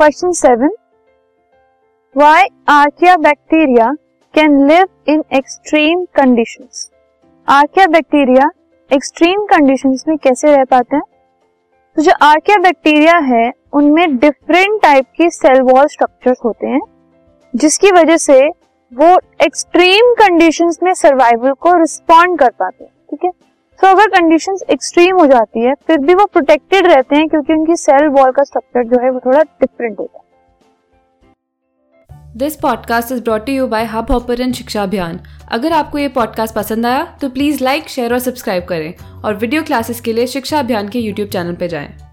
Question seven why archaea bacteria can live in extreme conditions archaea bacteria extreme conditions में कैसे रह पाते हैं? तो जो आर्किया बैक्टीरिया है, उनमें डिफरेंट टाइप की सेल वॉल स्ट्रक्चर्स होते हैं, जिसकी वजह से वो एक्सट्रीम कंडीशंस में सर्वाइवल को रिस्पॉन्ड कर पाते हैं, ठीक है? तो अगर कंडीशन एक्सट्रीम हो जाती है, फिर भी वो प्रोटेक्टेड रहते हैं क्योंकि उनकी सेल वॉल का स्ट्रक्चर जो है वो थोड़ा डिफरेंट होता है। This podcast is brought you by Hub Hopper Shiksha Abhiyan अगर आपको ये पॉडकास्ट पसंद आया तो प्लीज़ लाइक शेयर और सब्सक्राइब करें। और वीडियो क्लासेस के लिए शिक्षा अभियान के यूट्यूब चैनल पर जाएँ।